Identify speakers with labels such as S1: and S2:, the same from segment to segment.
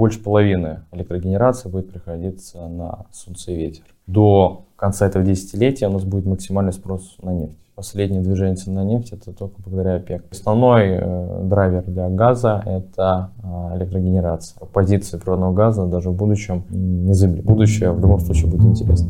S1: больше половины электрогенерации будет приходиться на солнце и ветер. До конца этого десятилетия у нас будет максимальный спрос на нефть. Последнее движение цен на нефть это только благодаря ОПЕК. Основной э, драйвер для газа это э, электрогенерация. Позиции природного газа даже в будущем не забили. Будущее в любом случае будет интересно.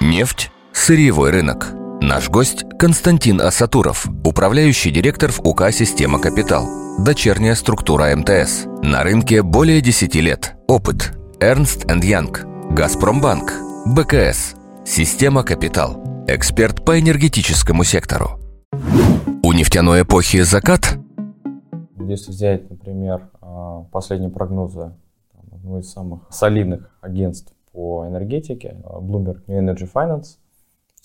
S2: Нефть – сырьевой рынок. Наш гость – Константин Асатуров, управляющий директор в УК «Система Капитал». Дочерняя структура МТС. На рынке более 10 лет. Опыт. Эрнст Янг. Газпромбанк. БКС. Система Капитал. Эксперт по энергетическому сектору. У нефтяной эпохи закат?
S1: Если взять, например, а, последние прогнозы одного из самых солидных агентств по энергетике, Bloomberg New Energy Finance,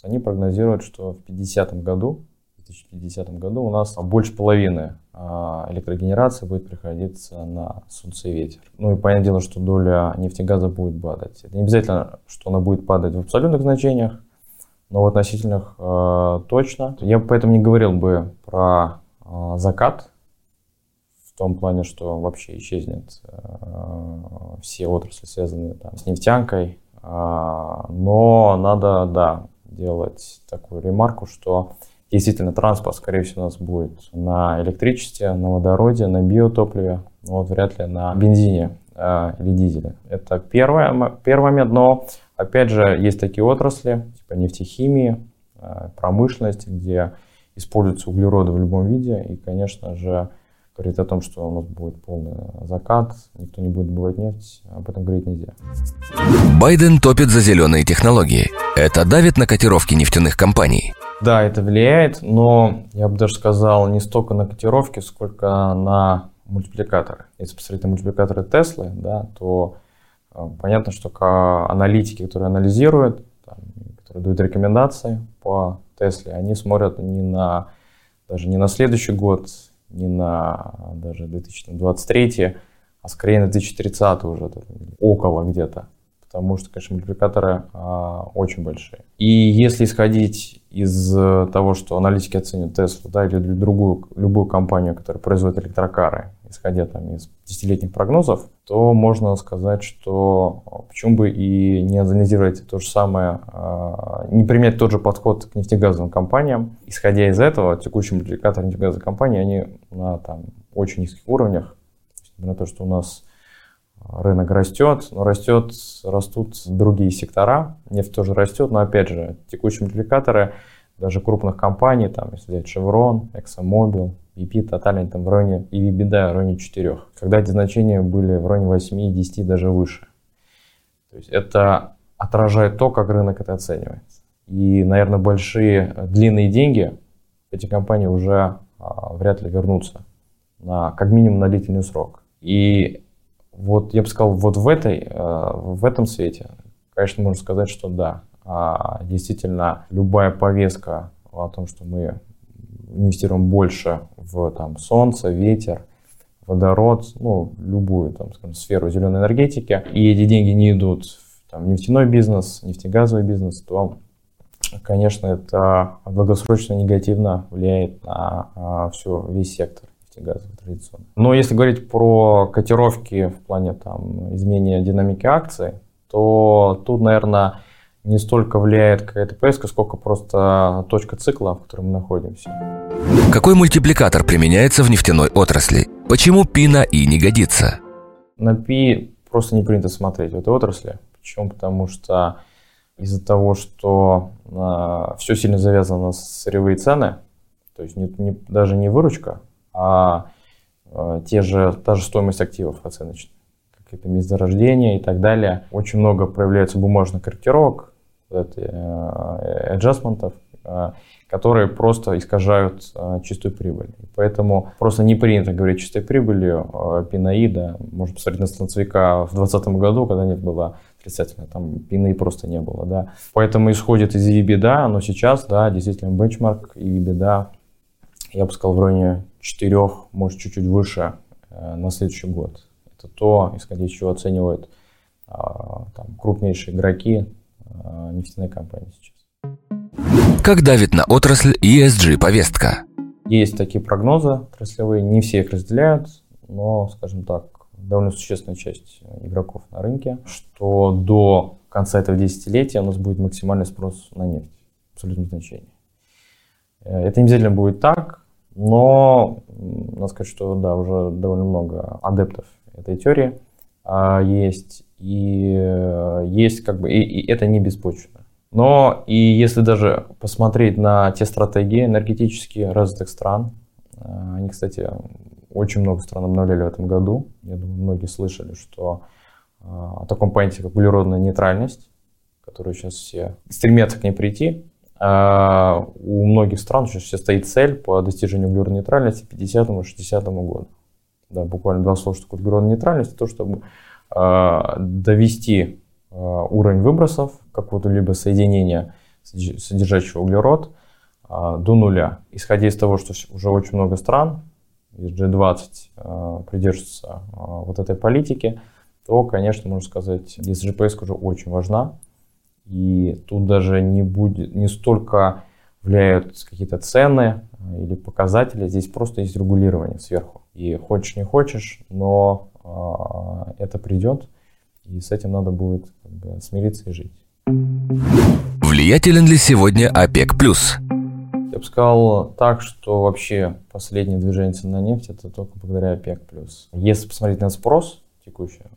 S1: они прогнозируют, что в 50 году, в 2050 году у нас больше половины а, электрогенерации будет приходиться на солнце и ветер. Ну и понятное дело, что доля нефтегаза будет падать. Это не обязательно, что она будет падать в абсолютных значениях, но в относительных э, точно. Я поэтому не говорил бы про э, закат, в том плане, что вообще исчезнет э, все отрасли, связанные там, с нефтянкой. Э, но надо, да, делать такую ремарку, что действительно транспорт, скорее всего, у нас будет на электричестве, на водороде, на биотопливе, но вот вряд ли на бензине э, или дизеле. Это первое, первый момент, но опять же есть такие отрасли, типа нефтехимии, э, промышленности, где используются углероды в любом виде, и, конечно же, говорить о том, что у нас будет полный закат, никто не будет добывать нефть, об этом говорить нельзя.
S2: Байден топит за зеленые технологии. Это давит на котировки нефтяных компаний.
S1: Да, это влияет, но я бы даже сказал не столько на котировки, сколько на мультипликаторы. Если посмотреть на мультипликаторы Теслы, да, то э, понятно, что аналитики, которые анализируют, там, которые дают рекомендации по Тесле, они смотрят не на даже не на следующий год, не на даже 2023, а скорее на 2030 уже, около где-то потому что, конечно, мультипликаторы а, очень большие. И если исходить из э, того, что аналитики оценивают Tesla, да, или другую, любую компанию, которая производит электрокары, исходя там из десятилетних прогнозов, то можно сказать, что а, почему бы и не анализировать то же самое, а, не применять тот же подход к нефтегазовым компаниям. Исходя из этого, текущие мультипликаторы нефтегазовых компаний, они на там, очень низких уровнях. На то, что у нас рынок растет, но растет, растут другие сектора, нефть тоже растет, но опять же, текущие мультипликаторы даже крупных компаний, там, если взять Chevron, ExxonMobil, BP, Total, они там в районе, и беда в районе 4. Когда эти значения были в районе 8, 10, даже выше. То есть это отражает то, как рынок это оценивает. И, наверное, большие длинные деньги эти компании уже а, вряд ли вернутся на как минимум на длительный срок. И вот я бы сказал, вот в, этой, э, в этом свете, конечно, можно сказать, что да, а, действительно, любая повестка о том, что мы инвестируем больше в там, солнце, ветер, водород, ну, любую там, скажем, сферу зеленой энергетики, и эти деньги не идут в там, нефтяной бизнес, нефтегазовый бизнес, то, конечно, это долгосрочно негативно влияет на а, все, весь сектор нефтегазовый традиционно. Но если говорить про котировки в плане там, изменения динамики акций, то тут, наверное, не столько влияет какая-то поездка, сколько просто точка цикла, в которой мы находимся.
S2: Какой мультипликатор применяется в нефтяной отрасли? Почему пи на и не годится?
S1: На пи просто не принято смотреть в этой отрасли. Почему? Потому что из-за того, что э, все сильно завязано на сырьевые цены, то есть не, не, даже не выручка, а э, те же, та же стоимость активов оценочная, какие-то месторождения и так далее. Очень много проявляется бумажных корректировок, э, аджастментов, э, которые просто искажают чистую прибыль. Поэтому просто не принято говорить чистой прибылью пинаида. Можно посмотреть на станцевика в 2020 году, когда нефть была отрицательно, там пины просто не было, да. Поэтому исходит из EBITDA, но сейчас, да, действительно бенчмарк и EBITDA я бы сказал, в районе 4, может, чуть-чуть выше э, на следующий год. Это то, исходя из чего оценивают а, там, крупнейшие игроки а, нефтяной компании сейчас.
S2: Как давит на отрасль ESG-повестка?
S1: Есть такие прогнозы отраслевые, не все их разделяют, но, скажем так, довольно существенная часть игроков на рынке, что до конца этого десятилетия у нас будет максимальный спрос на нефть в абсолютном значении. Э, это не обязательно будет так, но надо сказать, что да, уже довольно много адептов этой теории а, есть, и э, есть как бы, и, и это не беспочвенно. Но и если даже посмотреть на те стратегии энергетические развитых стран, э, они, кстати, очень много стран обновляли в этом году. Я думаю, многие слышали, что э, о таком понятии, как углеродная нейтральность, которую сейчас все стремятся к ней прийти, у многих стран сейчас стоит цель по достижению углеродной нейтральности к 50-60 году. Да, буквально два слова, что такое углеродная нейтральность, то, чтобы э, довести э, уровень выбросов какого-либо соединения, содержащего углерод, до нуля. Исходя из того, что уже очень много стран из G20 э, придерживаются вот этой политики, то, конечно, можно сказать, GPS уже очень важна. И тут даже не будет, не столько влияют какие-то цены э, или показатели, здесь просто есть регулирование сверху. И хочешь не хочешь, но э, это придет, и с этим надо будет как бы, смириться и жить.
S2: Влиятелен ли сегодня ОПЕК+.
S1: Я бы сказал так, что вообще последнее движение цен на нефть это только благодаря ОПЕК+. Если посмотреть на спрос, текущий э,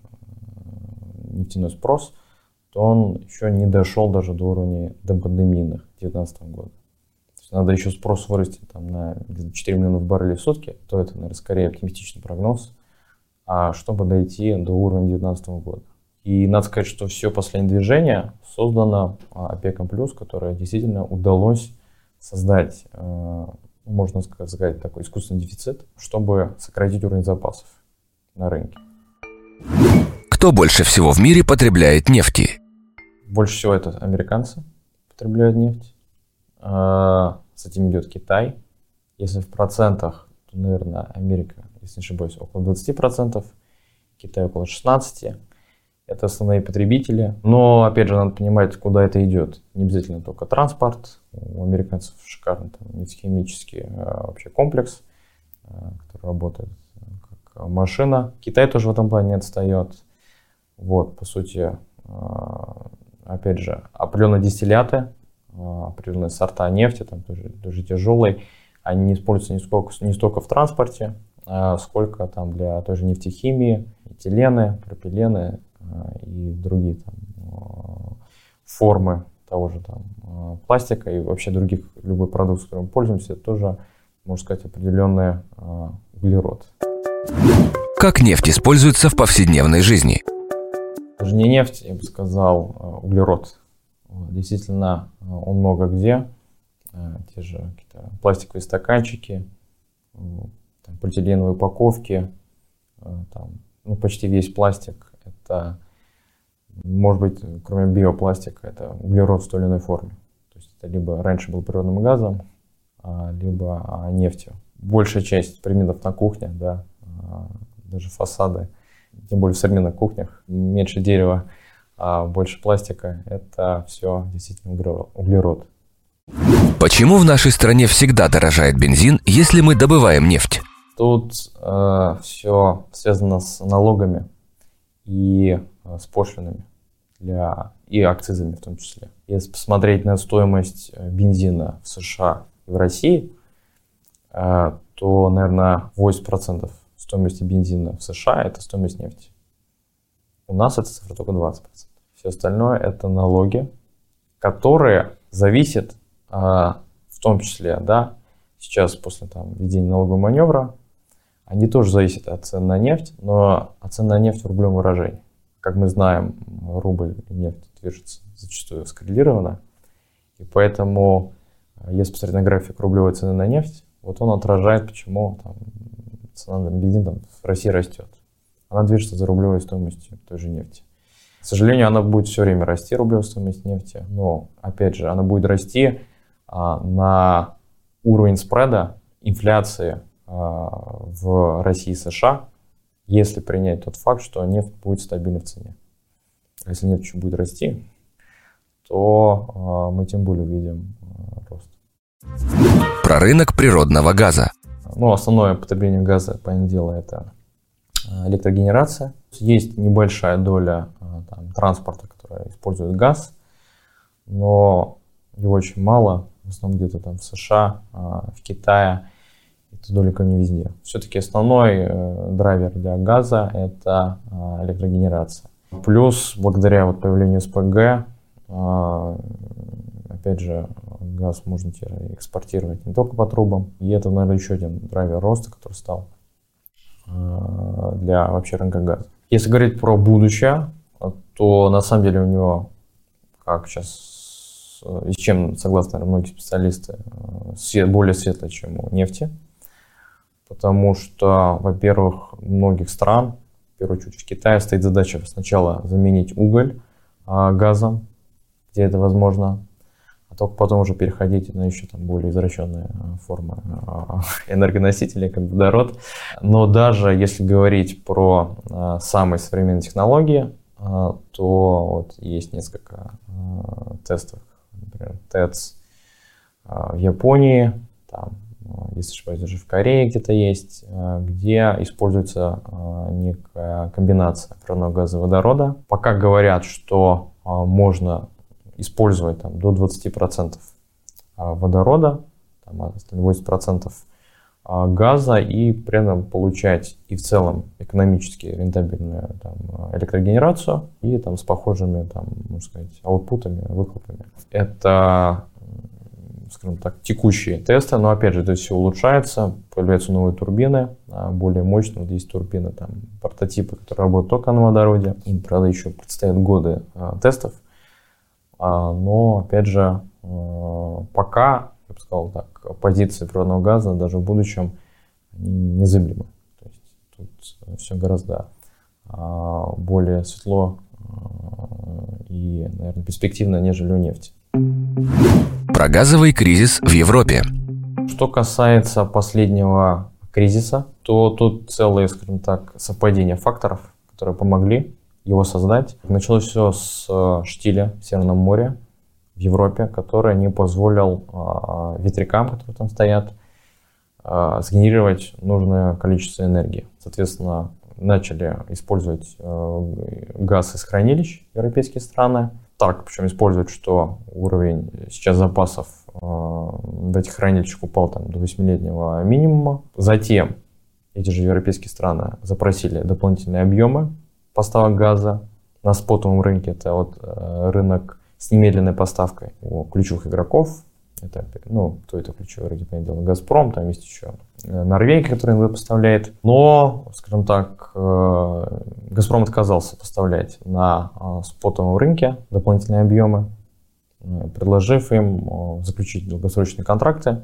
S1: нефтяной спрос, то он еще не дошел даже до уровня допандемийных 2019 года. То есть надо еще спрос вырасти там, на 4 миллиона баррелей в сутки, то это, наверное, скорее оптимистичный прогноз, а чтобы дойти до уровня 2019 года. И надо сказать, что все последнее движение создано ОПЕКом+, которое действительно удалось создать, э, можно сказать, такой искусственный дефицит, чтобы сократить уровень запасов на рынке.
S2: Кто больше всего в мире потребляет нефти?
S1: Больше всего это американцы потребляют нефть. Э, с этим идет Китай. Если в процентах, то, наверное, Америка, если не ошибаюсь, около 20%, Китай около 16%. Это основные потребители. Но, опять же, надо понимать, куда это идет. Не обязательно только транспорт. У американцев шикарный там, нефтехимический э, вообще комплекс, э, который работает как машина. Китай тоже в этом плане отстает. Вот, по сути, опять же, определенные дистилляты, определенные сорта нефти, там тоже, тоже тяжелые, они не используются не, сколько, не столько в транспорте, сколько там для той же нефтехимии, этилены, пропилены, Э, и другие там, формы того же там, пластика и вообще других, любой продукт, с которым мы пользуемся, тоже, можно сказать, определенный углерод.
S2: Как нефть используется в повседневной жизни?
S1: Даже не нефть, я бы сказал, углерод. Действительно, он много где. Те же пластиковые стаканчики, там, полиэтиленовые упаковки, там, ну, почти весь пластик это, может быть, кроме биопластика, это углерод в той или иной форме. То есть это либо раньше был природным газом, а, либо а, нефтью. Большая часть предметов на кухне, да, а, даже фасады, тем более в современных кухнях, меньше дерева, а больше пластика, это все действительно углерод.
S2: Почему в нашей стране всегда дорожает бензин, если мы добываем нефть?
S1: Тут э, все связано с налогами и э, с пошлинами для, и акцизами в том числе. Если посмотреть на стоимость э, бензина в США и в России, э, то, наверное, 80% стоимости бензина в США – это стоимость нефти. У нас эта цифра только 20%. Все остальное – это налоги, которые зависят в том числе, да, сейчас после там, введения налогового маневра, они тоже зависят от цен на нефть, но от цен на нефть в рублевом выражении. Как мы знаем, рубль и нефть движутся зачастую скоррелированно, и поэтому, э, если посмотреть на график рублевой цены на нефть, вот он отражает, почему там, цена на бензин там, в России растет. Она движется за рублевой стоимостью той же нефти. К сожалению, она будет все время расти, рублевая стоимость нефти, но, опять же, она будет расти а, на уровень спреда инфляции а, в России и США, если принять тот факт, что нефть будет стабильна в цене. Если нефть еще будет расти, то а, мы тем более увидим а, рост.
S2: Про рынок природного газа.
S1: Ну, основное потребление газа, понятное дело, это э, электрогенерация. Есть небольшая доля э, там, транспорта, который использует газ, но его очень мало, в основном где-то там в США, э, в Китае, это далеко не везде. Все-таки основной драйвер для газа – это электрогенерация. Плюс, благодаря вот появлению СПГ, опять же, газ можно теперь экспортировать не только по трубам. И это, наверное, еще один драйвер роста, который стал э, для вообще рынка газа. Если говорить про будущее, то на самом деле у него, как сейчас, и с чем согласны многие специалисты, э, свет, более светлый, чем у нефти. Потому что, во-первых, у многих стран, в первую очередь в Китае, стоит задача сначала заменить уголь а, газом, где это возможно, а только потом уже переходить на еще там более извращенные э, формы э, энергоносителей, как водород. Но даже если говорить про э, самые современные технологии, то вот есть несколько тестов, например, ТЭЦ в Японии, там, если ошибаюсь, даже в Корее где-то есть, где используется некая комбинация природного газа и водорода. Пока говорят, что можно использовать там, до 20% а, водорода, там, 80% а, газа и при этом получать и в целом экономически рентабельную там, электрогенерацию и там, с похожими, там, можно сказать, аутпутами, выхлопами. Это скажем так, текущие тесты, но опять же это все улучшается, появляются новые турбины, а, более мощные, вот есть турбины, там, прототипы, которые работают только на водороде, им, правда, еще предстоят годы тестов, а, но, опять же, э, пока, я бы сказал так, позиции природного газа даже в будущем незыблемы. То есть тут все гораздо а, более светло э, и, наверное, перспективно, нежели у нефти.
S2: Про газовый кризис в Европе.
S1: Что касается последнего кризиса, то тут целое, скажем так, совпадение факторов, которые помогли его создать. Началось все с э, штиля в Северном море в Европе, который не позволил а, ветрякам, которые там стоят, а, сгенерировать нужное количество энергии. Соответственно, начали использовать э, газ из хранилищ европейские страны. Так, причем использовать, что уровень сейчас запасов э, в этих хранилищах упал там, до 8-летнего минимума. Затем эти же европейские страны запросили дополнительные объемы поставок газа на спотовом рынке. Это вот э, рынок с немедленной поставкой у ключевых игроков. Это, ну, кто это ключевой рынок, понятное дело, Газпром, там есть еще э, Норвегия, которая его поставляет. Но, скажем так, э, Газпром отказался поставлять на спотовом рынке дополнительные объемы, предложив им заключить долгосрочные контракты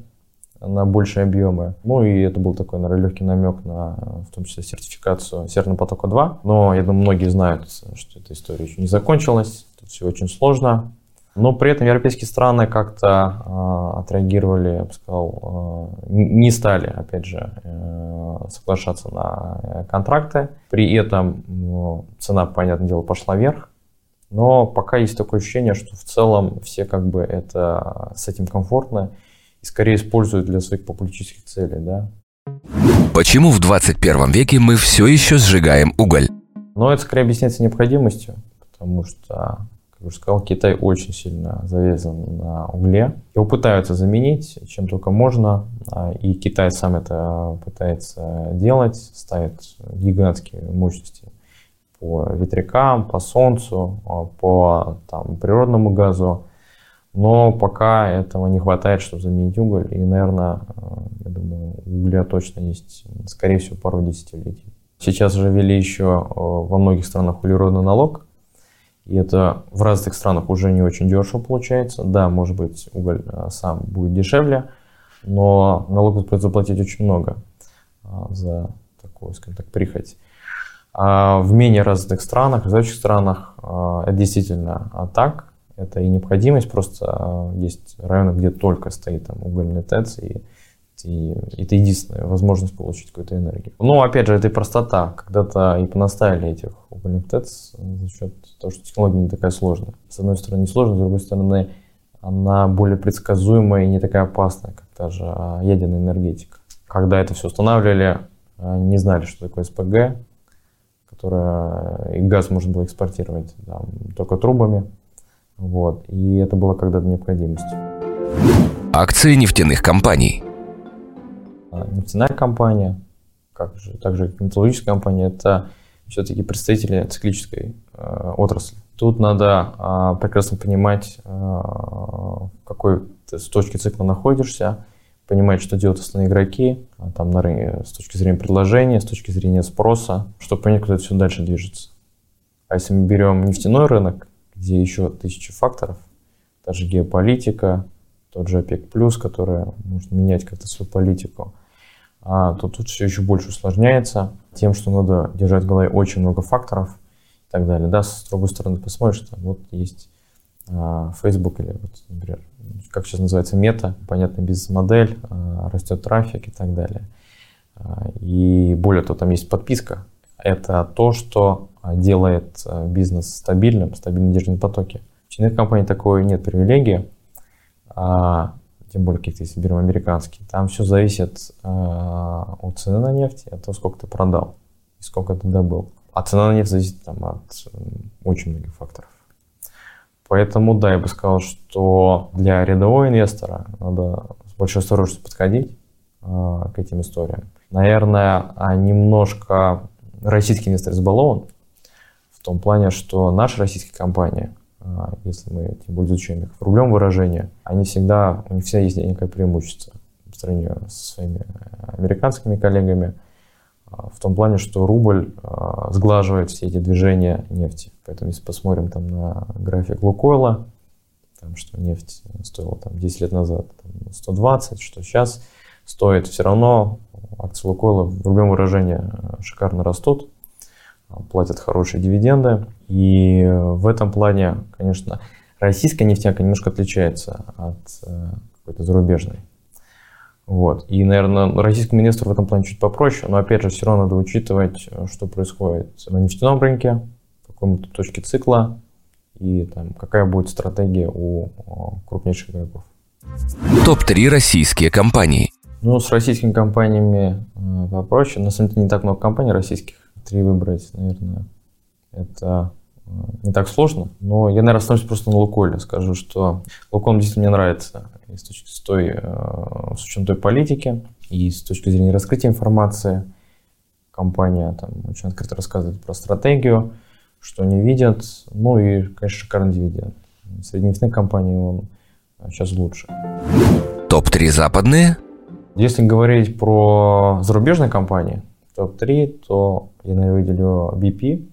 S1: на большие объемы. Ну и это был такой, наверное, легкий намек на, в том числе, сертификацию Северного потока-2. Но я думаю, многие знают, что эта история еще не закончилась. Тут все очень сложно. Но при этом европейские страны как-то э, отреагировали, я бы сказал, э, не стали, опять же, э, соглашаться на э, контракты. При этом э, цена, понятное дело, пошла вверх. Но пока есть такое ощущение, что в целом все как бы это с этим комфортно и скорее используют для своих популистических целей, да.
S2: Почему в 21 веке мы все еще сжигаем уголь?
S1: Но это скорее объясняется необходимостью, потому что, как уже сказал, Китай очень сильно завязан на угле. Его пытаются заменить чем только можно, а, и Китай сам это пытается делать, ставит гигантские мощности по ветрякам, по солнцу, а, по там, природному газу. Но пока этого не хватает, чтобы заменить уголь. И, наверное, э, я думаю, угля точно есть, скорее всего, пару десятилетий. Сейчас уже ввели еще э, во многих странах углеродный налог. И это в разных странах уже не очень дешево получается. Да, может быть, уголь э, сам будет дешевле, но налог придется заплатить очень много за такую, скажем так, прихоть. А в менее развитых странах, в развивающих странах это действительно так это и необходимость, просто а, есть районы, где только стоит там угольный ТЭЦ, и, и это единственная возможность получить какую-то энергию. Но опять же, это и простота. Когда-то и понаставили этих угольных ТЭЦ за счет того, что технология не такая сложная. С одной стороны, не сложная, с другой стороны, она более предсказуемая и не такая опасная, как та же а, ядерная энергетика. Когда это все устанавливали, не знали, что такое СПГ, которая и газ можно было экспортировать там, только трубами. Вот. И это было когда-то необходимостью.
S2: Акции нефтяных компаний.
S1: А, нефтяная компания, как же, также металлургическая компания, это все-таки представители циклической э, отрасли. Тут надо э, прекрасно понимать, э, в какой ты с точки цикла находишься, понимать, что делают основные игроки а, там, на рынке, с точки зрения предложения, с точки зрения спроса, чтобы понять, куда это все дальше движется. А если мы берем нефтяной рынок, где еще тысячи факторов, та же геополитика, тот же ОПЕК+, который может менять как-то свою политику, а, то тут все еще больше усложняется тем, что надо держать в голове очень много факторов и так далее. Да, с другой стороны посмотришь, там вот есть а, Facebook или, вот, например, как сейчас называется, мета, понятная бизнес-модель, а, растет трафик и так далее. А, и более того, там есть подписка. Это то, что делает а, бизнес стабильным, стабильные денежные потоки. В чинных компаний такой нет привилегии, а, тем более каких-то, если берем американские. Там все зависит а, от цены на нефть, от того, сколько ты продал и сколько ты добыл. А цена на нефть зависит там, от очень многих факторов. Поэтому, да, я бы сказал, что для рядового инвестора надо с большой осторожностью подходить к этим историям. Наверное, немножко российский инвестор избалован в том плане, что наши российские компании, э, если мы тем более изучаем их в рублевом выражении, они всегда, у них всегда есть некое преимущество по сравнению со своими американскими коллегами – в том плане, что рубль а, сглаживает все эти движения нефти. Поэтому если посмотрим там на график Лукойла, там, что нефть стоила там 10 лет назад там, 120, что сейчас стоит все равно, акции Лукойла в рублевом выражении а, шикарно растут, а, платят хорошие дивиденды. И в этом плане, конечно, российская нефтянка немножко отличается от э, какой-то зарубежной. Вот. И, наверное, российскому инвестору в этом плане чуть попроще, но, опять же, все равно надо учитывать, э, что происходит на нефтяном рынке, в каком-то точке цикла, и там, какая будет стратегия у крупнейших игроков.
S2: Топ-3 российские компании.
S1: Ну, с российскими компаниями э, попроще. На самом деле не так много компаний российских. Три выбрать, наверное, это э, не так сложно. Но я, наверное, остановлюсь просто на Лукойле. Скажу, что Лукойл действительно мне нравится и с, точки, с, той, э, с учетом той политики, и с точки зрения раскрытия информации. Компания там очень открыто рассказывает про стратегию, что они видят, ну и, конечно, шикарный дивиденд. Среди нефтяных компаний он сейчас лучше.
S2: Топ-3 западные?
S1: Если говорить про зарубежные компании, топ-3, то я, наверное, выделю BP,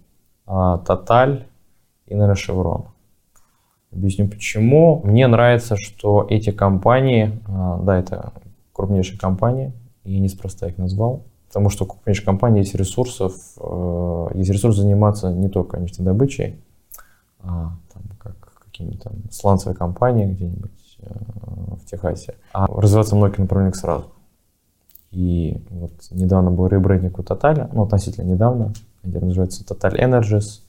S1: а, Total и, наверное, Chevron. Объясню почему. Мне нравится, что эти компании, а, да, это крупнейшие компании, и неспроста их назвал, потому что у крупнейших компаний есть ресурсов, э, есть ресурс заниматься не только нефтедобычей, а там, как какими-то там сланцевые компании где-нибудь в Техасе, а развиваться в многих направлениях сразу. И вот недавно был ребрендинг у Total, ну, относительно недавно, где называется Total Energies,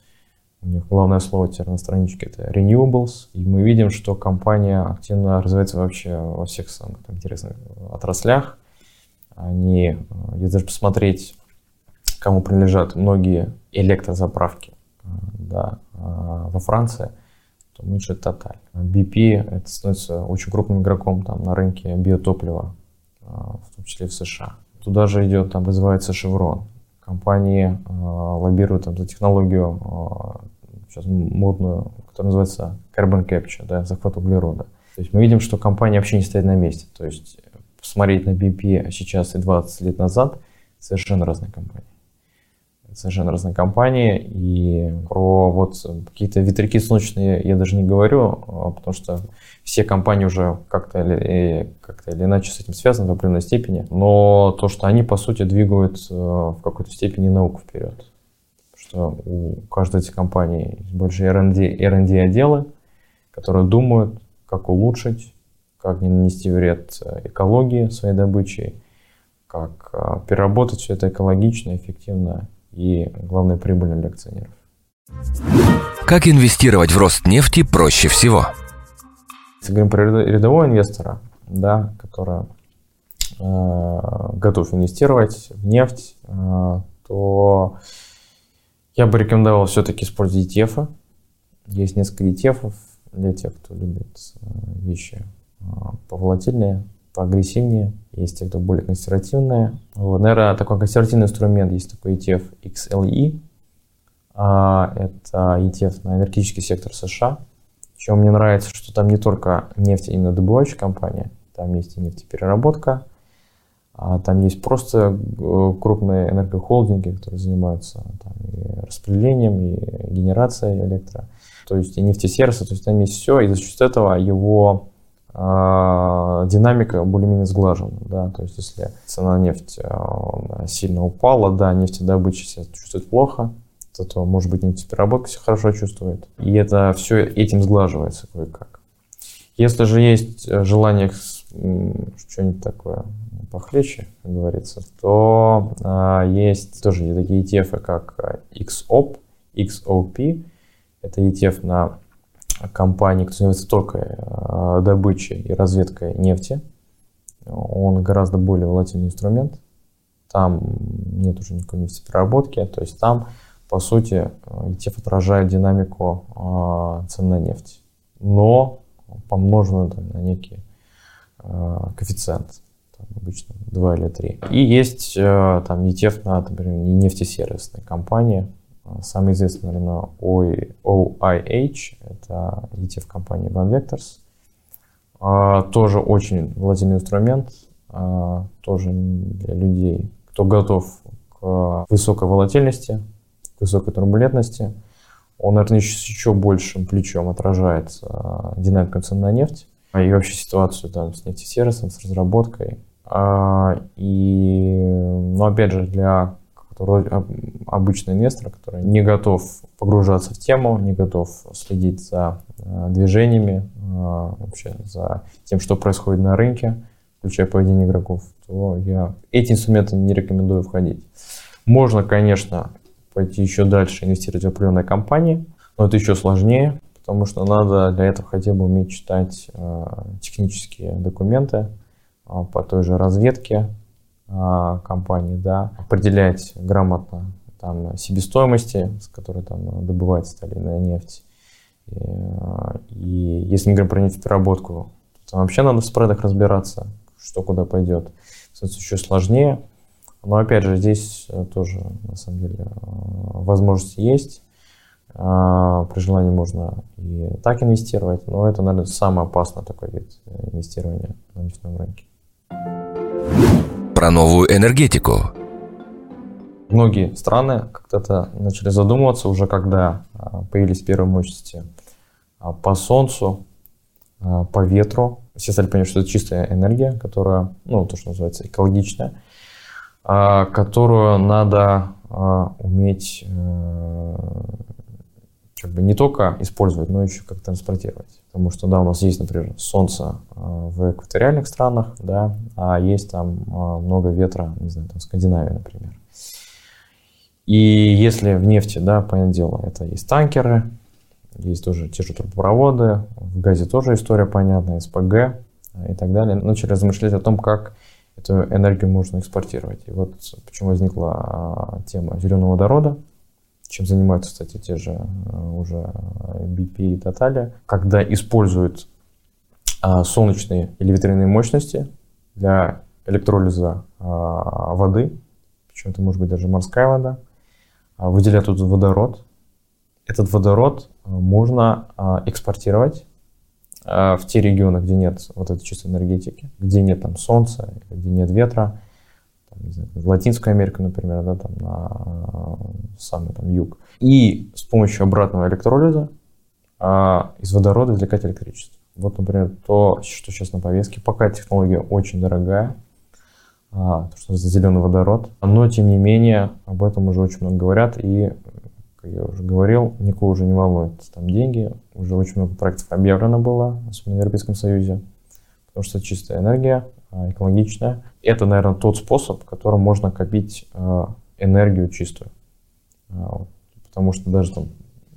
S1: у них главное слово теперь на страничке это renewables. И мы видим, что компания активно развивается вообще во всех самых там, интересных отраслях. Они, э, если даже посмотреть, кому принадлежат многие электрозаправки э, да, э, во Франции, то меньше Total. BP это становится очень крупным игроком там, на рынке биотоплива, в том числе в США. Туда же идет, там вызывается Chevron компании э, лоббируют там, за технологию, э, сейчас модную, которая называется carbon capture, да, захват углерода. То есть мы видим, что компания вообще не стоит на месте. То есть посмотреть на BP сейчас и 20 лет назад совершенно разные компании совершенно разные компании. И про вот какие-то ветряки солнечные я даже не говорю, а, потому что все компании уже как-то или, как или иначе с этим связаны в определенной степени. Но то, что они, по сути, двигают э, в какой-то степени науку вперед. Что у каждой из компаний есть большие R&D, R&D отделы, которые думают, как улучшить, как не нанести вред э, экологии своей добычей, как э, переработать все это экологично, эффективно и, главное, прибыльно для акционеров.
S2: Как инвестировать в рост нефти проще всего?
S1: Если говорим про рядового инвестора, да, который э, готов инвестировать в нефть, э, то я бы рекомендовал все-таки использовать ETF. Есть несколько ETF для тех, кто любит э, вещи э, поволатильнее, поагрессивнее. Есть те, кто более консервативные. Вот, наверное, такой консервативный инструмент есть такой ETF XLE. А, это ETF на энергетический сектор США. Чем мне нравится, что там не только нефть, именно добывающая компания, там есть и нефтепереработка, а там есть просто э, крупные энергохолдинги, которые занимаются там, и распределением, и генерацией электро. То есть и нефтесервисы, то есть там есть все, и за счет этого его динамика более-менее сглажена. Да? То есть если цена нефти э, сильно упала, да, нефтедобыча себя чувствует плохо, то, может быть, нефтепереработка себя хорошо чувствует. И это все этим сглаживается кое-как. Если же есть желание что-нибудь такое похлеще, как говорится, то а, есть тоже такие ETF, как XOP, XOP. Это ETF на компании, кто занимается только а, добычей и разведкой нефти. Он гораздо более волатильный инструмент. Там нет уже никакой нефтепереработки. То есть там, по сути, ETF отражает динамику а, цен на нефть. Но помноженную там, на некий коэффициент там, обычно 2 или 3. И есть э, там ETF на, например, нефтесервисные компании. А, самый известный, наверное, OIH, это ETF компании Van Vectors. А, тоже очень волатильный инструмент, тоже для людей, кто готов к высокой волатильности, к высокой турбулентности. Он, наверное, еще, большим плечом отражает динамику цен на нефть и вообще ситуацию там с нефтесервисом, с разработкой. А, и, но опять же, для обычного инвестора, который не готов погружаться в тему, не готов следить за а, движениями, а, вообще за тем, что происходит на рынке, включая поведение игроков, то я эти инструменты не рекомендую входить. Можно, конечно, пойти еще дальше, инвестировать в определенные компании, но это еще сложнее, потому что надо для этого хотя бы уметь читать технические документы, а, по той же разведке компании, да, определять грамотно там себестоимости, с которой там добывается та или иная нефть. И, а, и если мы говорим про нефтепереработку, то там вообще надо в спредах разбираться, что куда пойдет. Кстати, еще сложнее. Но опять же, здесь э, тоже, на самом деле, возможности есть. При желании можно и так инвестировать, но это, наверное, самый опасный такой вид э, инвестирования на нефтяном рынке.
S2: Про новую энергетику.
S1: Многие страны как-то начали задумываться уже, когда а, появились первые мощности а, по солнцу, а, по ветру. Все стали понимать, что это чистая энергия, которая, ну, то, что называется, экологичная, которую надо уметь э, как бы не только использовать, но еще как транспортировать. Потому что, да, у нас есть, например, солнце э, в экваториальных странах, да, а есть там э, много ветра, не знаю, там Скандинавия, например. И если в нефти, да, понятное дело, это есть танкеры, есть тоже те же трубопроводы, в газе тоже история понятная, СПГ э, и так далее. Начали размышлять о том, как эту энергию можно экспортировать. И вот почему возникла тема зеленого водорода, чем занимаются, кстати, те же э, уже BP и Total, когда используют а, солнечные или ветряные мощности для электролиза а, воды, причем это может быть даже морская вода, а, выделяют тут водород. Этот водород можно экспортировать в те регионы, где нет вот этой чистой энергетики, где нет там солнца, где нет ветра, не знаю, в Латинскую Америку, например, да, там на самый там юг. И с помощью обратного электролиза а, из водорода извлекать электричество. Вот, например, то, что сейчас на повестке. Пока технология очень дорогая, а, то, что это зеленый водород. Но, тем не менее, об этом уже очень много говорят. И, как я уже говорил, никого уже не волнует там деньги. Уже очень много проектов объявлено было, особенно в Европейском Союзе. Потому что чистая энергия, экологичная. Это, наверное, тот способ, которым можно копить а, энергию чистую. А, потому что даже там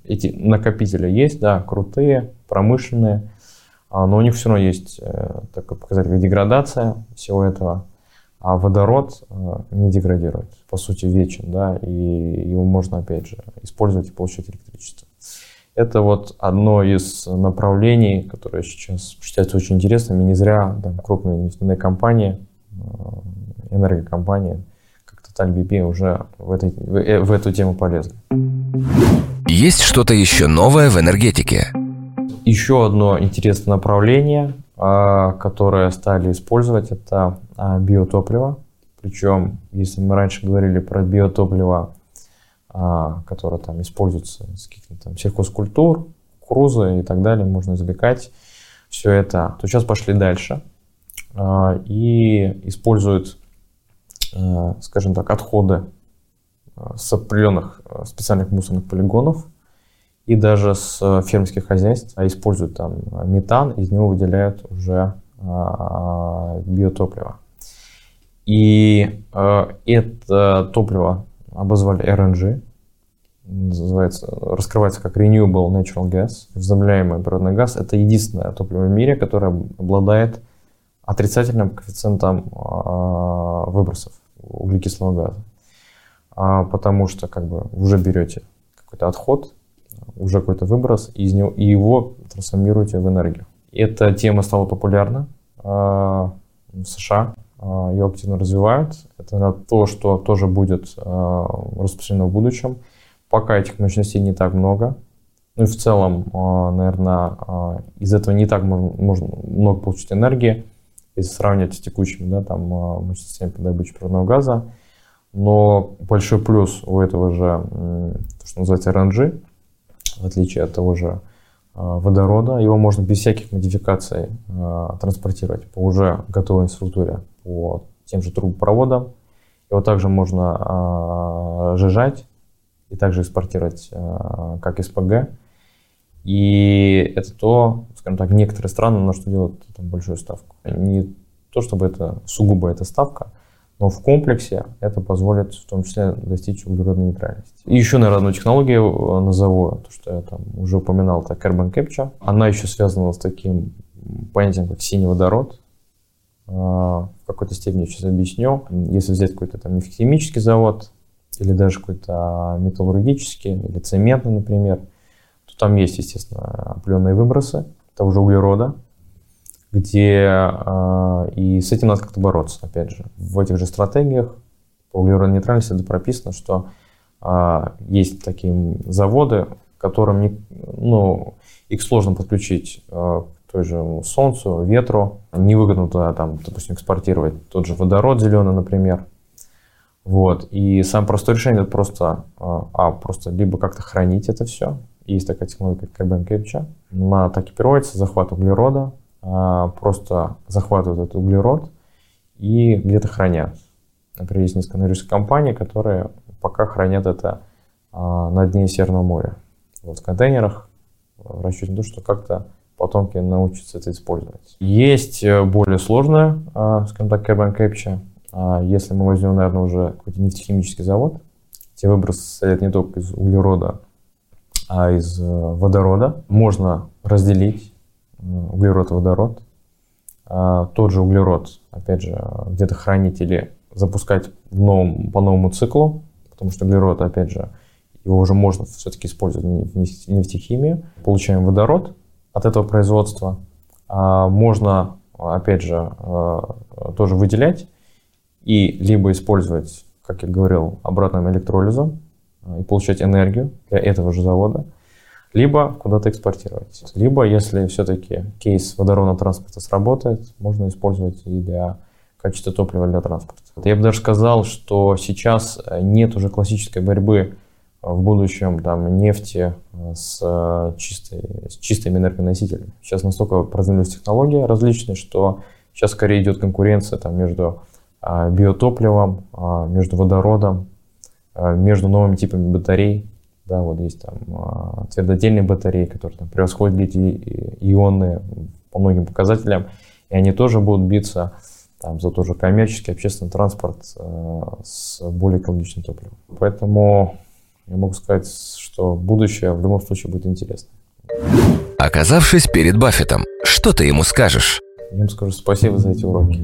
S1: эти накопители есть, да, крутые, промышленные, а, но у них все равно есть э, такой показатель, деградация всего этого, а водород э, не деградирует, по сути, вечен, да, и его можно, опять же, использовать и получать электричество. Это вот одно из направлений, которое сейчас считается очень интересным, и не зря там, крупные нефтяные компании, э, энергокомпании, как Total BP уже в, этой, в, в эту тему полезли.
S2: Есть что-то еще новое в энергетике?
S1: Еще одно интересное направление, а, которое стали использовать, это а, биотопливо. Причем, если мы раньше говорили про биотопливо, а, которое там используется из каких-то там сельхозкультур, кукурузы и так далее, можно извлекать все это, то сейчас пошли дальше и используют, скажем так, отходы с определенных специальных мусорных полигонов – и даже с фермерских хозяйств а используют там метан, из него выделяют уже а, биотопливо. И это топливо обозвали RNG, называется, раскрывается как Renewable Natural Gas, возобновляемый природный газ. Это единственное топливо в мире, которое обладает отрицательным коэффициентом а, выбросов углекислого газа. А, потому что как бы уже берете какой-то отход, уже какой-то выброс, и, из него, и его трансформируете в энергию. Эта тема стала популярна а, в США, ее активно развивают. Это то, что тоже будет а, распространено в будущем. Пока этих мощностей не так много. Ну и в целом, наверное, из этого не так можно, много получить энергии, если сравнивать с текущими да, там, мощностями по добыче природного газа. Но большой плюс у этого же, то, что называется RNG, в отличие от того же а, водорода. Его можно без всяких модификаций а, транспортировать по уже готовой инфраструктуре, по тем же трубопроводам. Его также можно а, сжижать и также экспортировать как СПГ. И это то, скажем так, некоторые страны на что делают там большую ставку. Не то, чтобы это сугубо эта ставка, но в комплексе это позволит в том числе достичь углеродной нейтральности. И еще, наверное, одну технологию э, назову, то, что я там уже упоминал, это Carbon Capture. Она еще связана с таким понятием, как синий водород. Э, в какой-то степени сейчас объясню. Если взять какой-то там нефтехимический завод, или даже какой-то металлургический, или цементный, например, то там есть, естественно, определенные выбросы того же углерода, где э, и с этим надо как-то бороться, опять же. В этих же стратегиях по углеродной нейтральности это прописано, что э, есть такие заводы, которым не, ну, их сложно подключить к той же солнцу, ветру, невыгодно туда, там, допустим, экспортировать тот же водород зеленый, например. Вот. И самое простое решение это просто, а, просто либо как-то хранить это все. Есть такая технология, как carbon capture. Она так экипируется, захват углерода, а, просто захватывают этот углерод и где-то хранят. Например, есть несколько аналитических компаний, которые пока хранят это а, на дне Северного моря. Вот в контейнерах в расчете на то, что как-то потомки научатся это использовать. Есть э, более сложная, а, скажем так, carbon capture. Если мы возьмем, наверное, уже какой-то нефтехимический завод, те выбросы состоят не только из углерода, а из э, водорода. Можно разделить углерод и водород. А тот же углерод, опять же, где-то хранить или запускать в новом, по новому циклу, потому что углерод, опять же, его уже можно все-таки использовать в нефтехимии. Получаем водород от этого производства. А можно, опять же, а, тоже выделять и либо использовать, как я говорил, обратным электролизом а, и получать энергию для этого же завода – либо куда-то экспортировать. Либо, если все-таки кейс водородного транспорта сработает, можно использовать и для качества топлива для транспорта. Я бы даже сказал, что сейчас нет уже классической борьбы в будущем там, нефти с, чистой, с чистыми энергоносителями. Сейчас настолько продвинулись технологии различные, что сейчас скорее идет конкуренция там, между а, биотопливом, а, между водородом, а, между новыми типами батарей. Да, вот есть там твердотельные батареи, которые там превосходят литий-ионные по многим показателям, и они тоже будут биться там, за тот же коммерческий, общественный транспорт э, с более экологичным топливом. Поэтому я могу сказать, что будущее в любом случае будет интересно.
S2: Оказавшись перед Баффетом, Что ты ему скажешь?
S1: Я ему скажу спасибо за эти уроки.